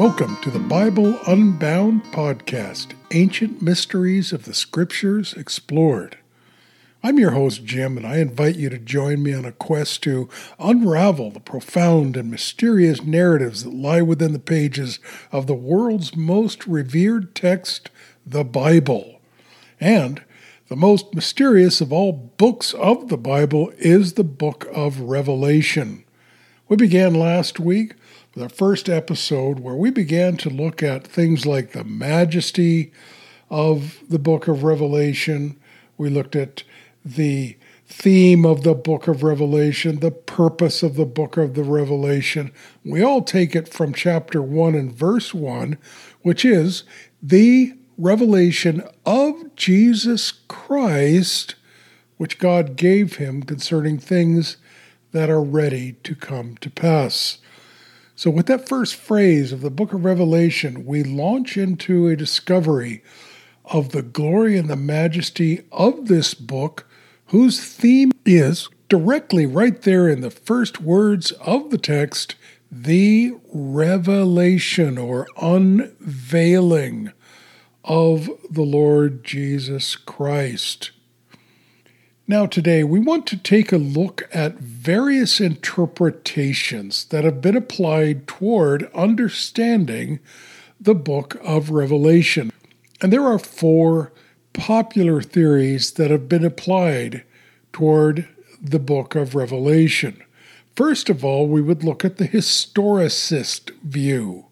Welcome to the Bible Unbound podcast, Ancient Mysteries of the Scriptures Explored. I'm your host, Jim, and I invite you to join me on a quest to unravel the profound and mysterious narratives that lie within the pages of the world's most revered text, the Bible. And the most mysterious of all books of the Bible is the book of Revelation. We began last week with our first episode where we began to look at things like the majesty of the book of Revelation. We looked at the theme of the book of Revelation, the purpose of the book of the Revelation. We all take it from chapter 1 and verse 1, which is the revelation of Jesus Christ, which God gave him concerning things that are ready to come to pass. So, with that first phrase of the book of Revelation, we launch into a discovery of the glory and the majesty of this book, whose theme is directly right there in the first words of the text the revelation or unveiling of the Lord Jesus Christ. Now, today, we want to take a look at various interpretations that have been applied toward understanding the book of Revelation. And there are four popular theories that have been applied toward the book of Revelation. First of all, we would look at the historicist view.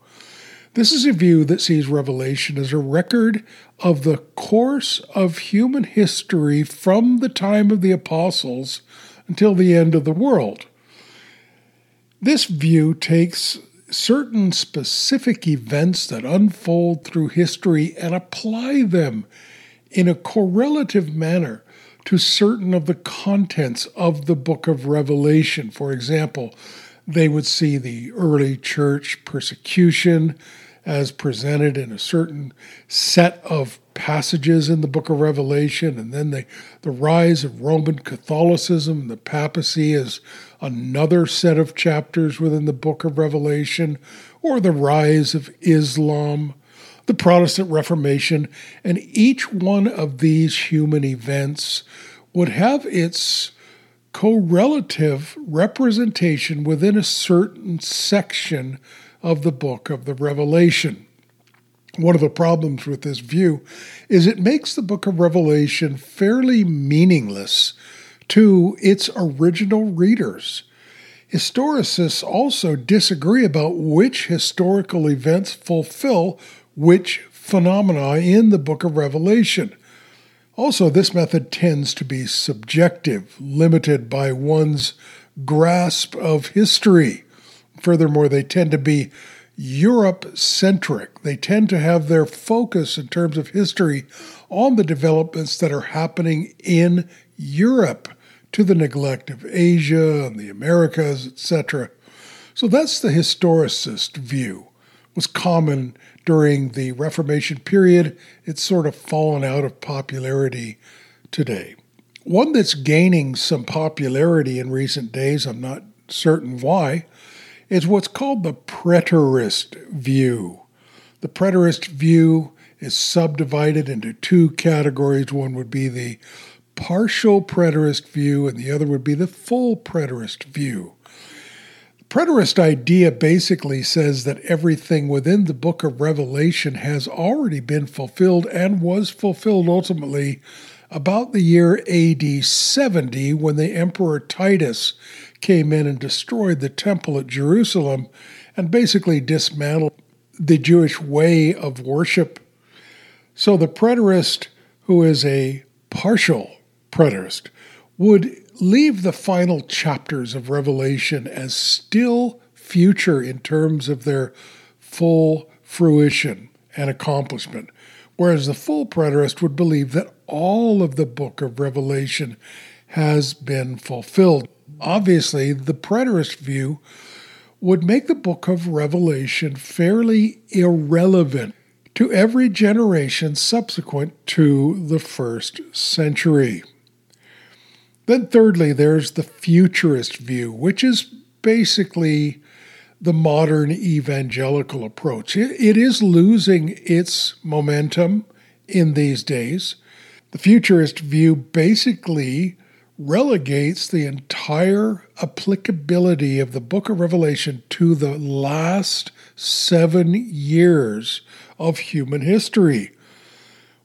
This is a view that sees Revelation as a record of the course of human history from the time of the apostles until the end of the world. This view takes certain specific events that unfold through history and apply them in a correlative manner to certain of the contents of the book of Revelation. For example, they would see the early church persecution, as presented in a certain set of passages in the book of Revelation, and then the, the rise of Roman Catholicism, the papacy is another set of chapters within the book of Revelation, or the rise of Islam, the Protestant Reformation, and each one of these human events would have its correlative representation within a certain section of the book of the Revelation. One of the problems with this view is it makes the book of Revelation fairly meaningless to its original readers. Historicists also disagree about which historical events fulfill which phenomena in the book of Revelation. Also, this method tends to be subjective, limited by one's grasp of history. Furthermore, they tend to be Europe centric. They tend to have their focus in terms of history on the developments that are happening in Europe to the neglect of Asia and the Americas, etc. So that's the historicist view. It was common during the Reformation period. It's sort of fallen out of popularity today. One that's gaining some popularity in recent days, I'm not certain why, is what's called the preterist view. The preterist view is subdivided into two categories. One would be the partial preterist view, and the other would be the full preterist view. The preterist idea basically says that everything within the book of Revelation has already been fulfilled and was fulfilled ultimately about the year AD 70 when the Emperor Titus came in and destroyed the temple at Jerusalem and basically dismantled the Jewish way of worship. So the preterist, who is a partial preterist, would leave the final chapters of Revelation as still future in terms of their full fruition and accomplishment, whereas the full preterist would believe that all of the book of Revelation has been fulfilled obviously, the preterist view would make the book of Revelation fairly irrelevant to every generation subsequent to the first century. Then, thirdly, there's the futurist view, which is basically the modern evangelical approach. It is losing its momentum in these days. The futurist view basically relegates the entire applicability of the book of Revelation to the last seven years of human history.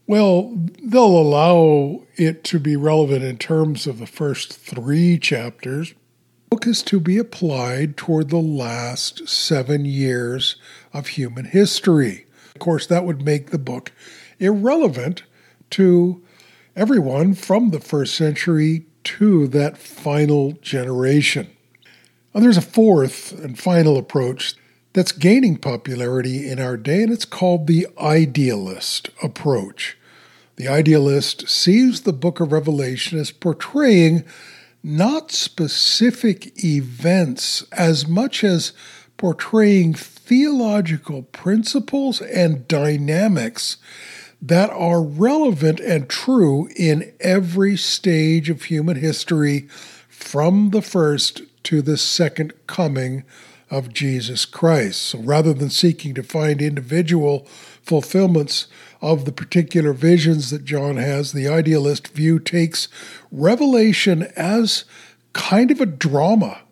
Well, they'll allow it to be relevant in terms of the first three chapters. The book is to be applied toward the last seven years of human history. Of course, that would make the book irrelevant to everyone from the first century to that final generation. Now, there's a fourth and final approach that's gaining popularity in our day, and it's called the idealist approach. The idealist sees the book of Revelation as portraying not specific events as much as portraying theological principles and dynamics that are relevant and true in every stage of human history from the first to the second coming of Jesus Christ. So rather than seeking to find individual fulfillments of the particular visions that John has, the idealist view takes Revelation as kind of a drama,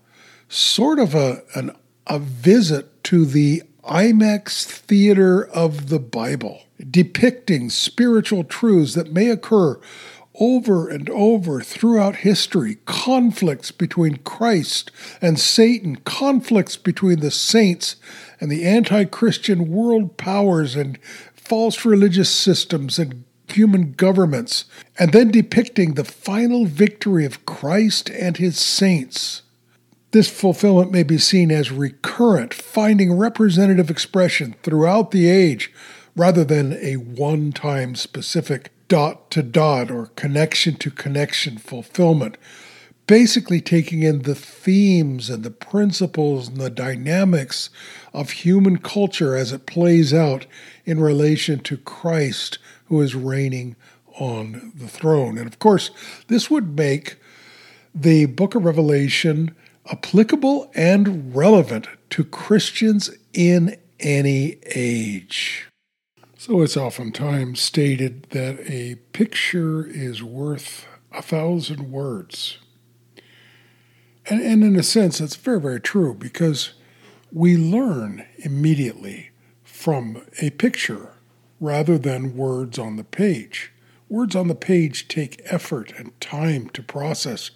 sort of a, an, a visit to the IMAX theater of the Bible depicting spiritual truths that may occur over and over throughout history conflicts between Christ and Satan, conflicts between the saints and the anti Christian world powers and false religious systems and human governments, and then depicting the final victory of Christ and his saints. This fulfillment may be seen as recurrent, finding representative expression throughout the age rather than a one time specific dot to dot or connection to connection fulfillment. Basically, taking in the themes and the principles and the dynamics of human culture as it plays out in relation to Christ who is reigning on the throne. And of course, this would make the book of Revelation applicable and relevant to Christians in any age. So it's oftentimes stated that a picture is worth a thousand words. And, and in a sense, that's very, very true because we learn immediately from a picture rather than words on the page. Words on the page take effort and time to process,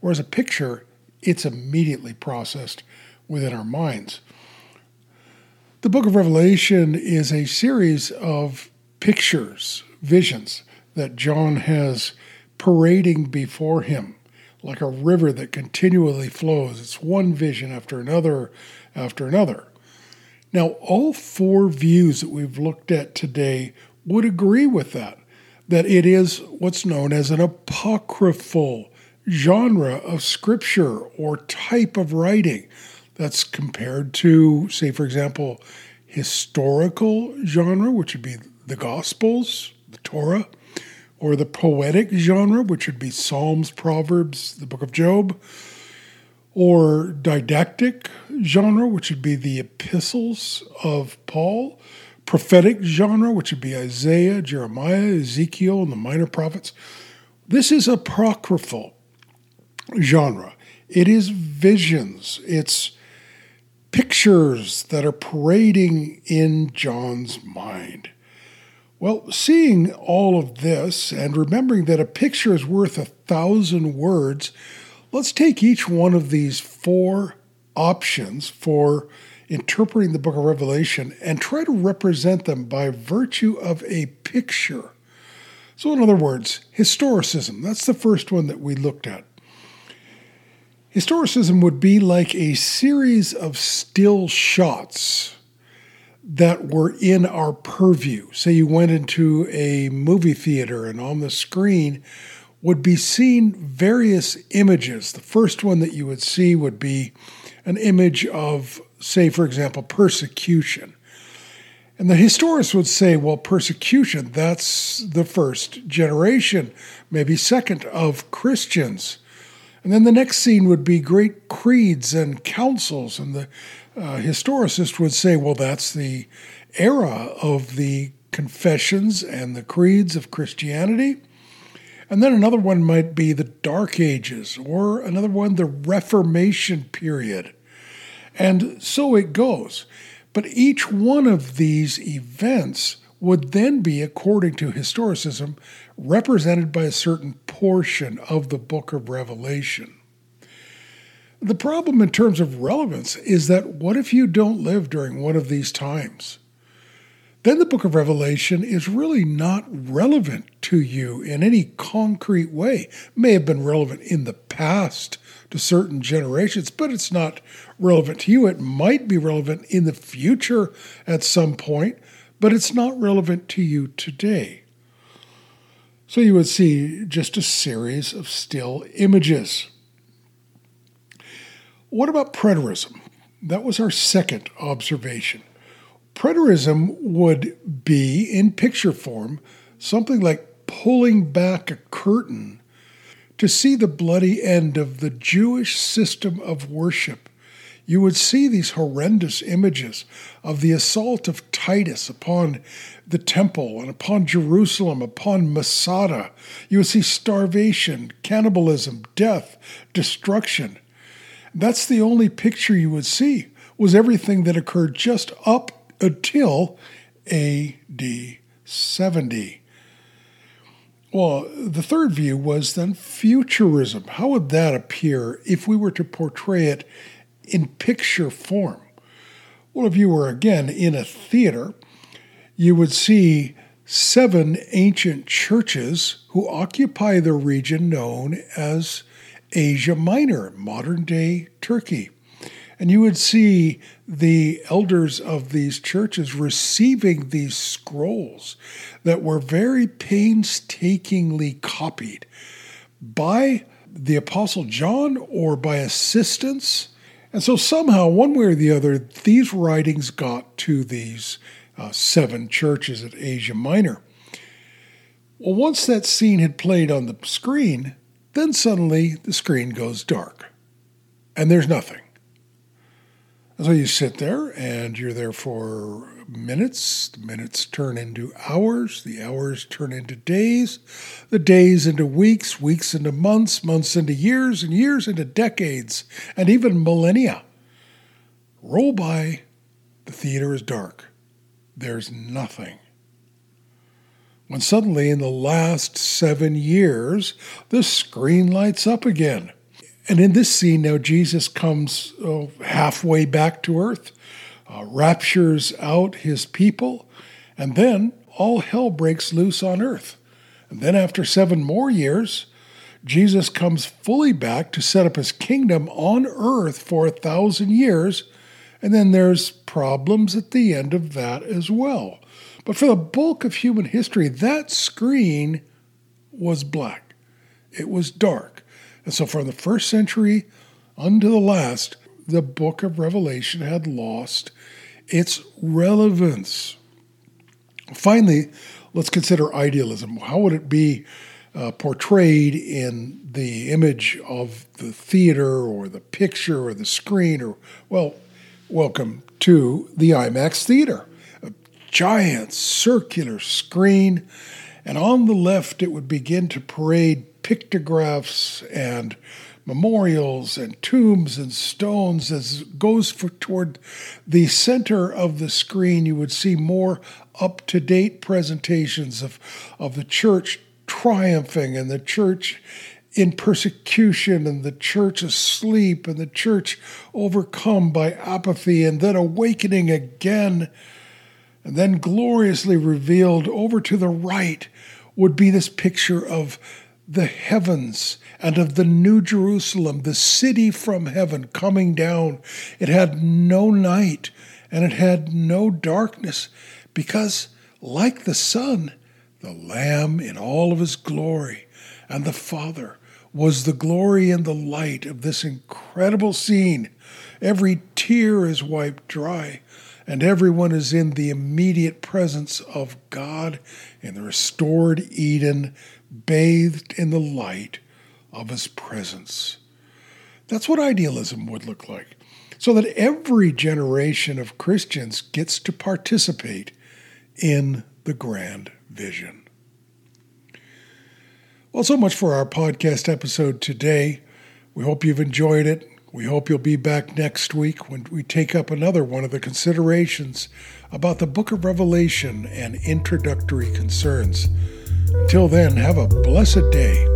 whereas a picture, it's immediately processed within our minds. The book of Revelation is a series of pictures, visions that John has parading before him like a river that continually flows. It's one vision after another after another. Now, all four views that we've looked at today would agree with that, that it is what's known as an apocryphal genre of scripture or type of writing that's compared to, say, for example, historical genre, which would be the Gospels, the Torah, or the poetic genre, which would be Psalms, Proverbs, the book of Job, or didactic genre, which would be the epistles of Paul, prophetic genre, which would be Isaiah, Jeremiah, Ezekiel, and the minor prophets. This is apocryphal genre. It is visions. It's pictures that are parading in John's mind. Well, seeing all of this and remembering that a picture is worth a thousand words, let's take each one of these four options for interpreting the book of Revelation and try to represent them by virtue of a picture. So, in other words, historicism, that's the first one that we looked at. Historicism would be like a series of still shots that were in our purview. Say you went into a movie theater and on the screen would be seen various images. The first one that you would see would be an image of, say, for example, persecution. And the historians would say, well, persecution, that's the first generation, maybe second, of Christians And then the next scene would be great creeds and councils, and the uh, historicist would say, well, that's the era of the confessions and the creeds of Christianity. And then another one might be the Dark Ages, or another one, the Reformation period. And so it goes. But each one of these events would then be, according to historicism, represented by a certain portion of the book of Revelation. The problem in terms of relevance is that what if you don't live during one of these times? Then the book of Revelation is really not relevant to you in any concrete way. It may have been relevant in the past to certain generations, but it's not relevant to you. It might be relevant in the future at some point, but it's not relevant to you today. So you would see just a series of still images. What about preterism? That was our second observation. Preterism would be, in picture form, something like pulling back a curtain to see the bloody end of the Jewish system of worship. You would see these horrendous images of the assault of Titus upon the temple and upon Jerusalem, upon Masada. You would see starvation, cannibalism, death, destruction. That's the only picture you would see, was everything that occurred just up until AD 70. Well, the third view was then futurism. How would that appear if we were to portray it in picture form? Well, if you were again in a theater, you would see seven ancient churches who occupy the region known as Asia Minor, modern day Turkey. And you would see the elders of these churches receiving these scrolls that were very painstakingly copied by the Apostle John or by assistants. And so, somehow, one way or the other, these writings got to these uh, seven churches at Asia Minor. Well, once that scene had played on the screen, then suddenly the screen goes dark and there's nothing. And so you sit there and you're there for minutes. The minutes turn into hours. The hours turn into days. The days into weeks. Weeks into months. Months into years. And years into decades. And even millennia. Roll by. The theater is dark. There's nothing when suddenly in the last seven years, the screen lights up again. And in this scene, now Jesus comes oh, halfway back to earth, uh, raptures out his people, and then all hell breaks loose on earth. And then, after seven more years, Jesus comes fully back to set up his kingdom on earth for a thousand years. And then there's problems at the end of that as well. But for the bulk of human history, that screen was black. It was dark. And so from the first century unto the last, the book of Revelation had lost its relevance. Finally, let's consider idealism. How would it be uh, portrayed in the image of the theater or the picture or the screen? Or, well, welcome to the IMAX theater a giant circular screen, and on the left it would begin to parade pictographs and memorials and tombs and stones as goes for, toward the center of the screen. You would see more up-to-date presentations of, of the church triumphing and the church in persecution and the church asleep and the church overcome by apathy and then awakening again and then gloriously revealed over to the right would be this picture of the heavens and of the New Jerusalem, the city from heaven coming down. It had no night and it had no darkness because, like the Son, the Lamb in all of his glory and the Father was the glory and the light of this incredible scene. Every tear is wiped dry and everyone is in the immediate presence of God in the restored Eden, bathed in the light of his presence. That's what idealism would look like. So that every generation of Christians gets to participate in the grand vision. Well, so much for our podcast episode today. We hope you've enjoyed it. We hope you'll be back next week when we take up another one of the considerations about the book of Revelation and introductory concerns. Until then, have a blessed day.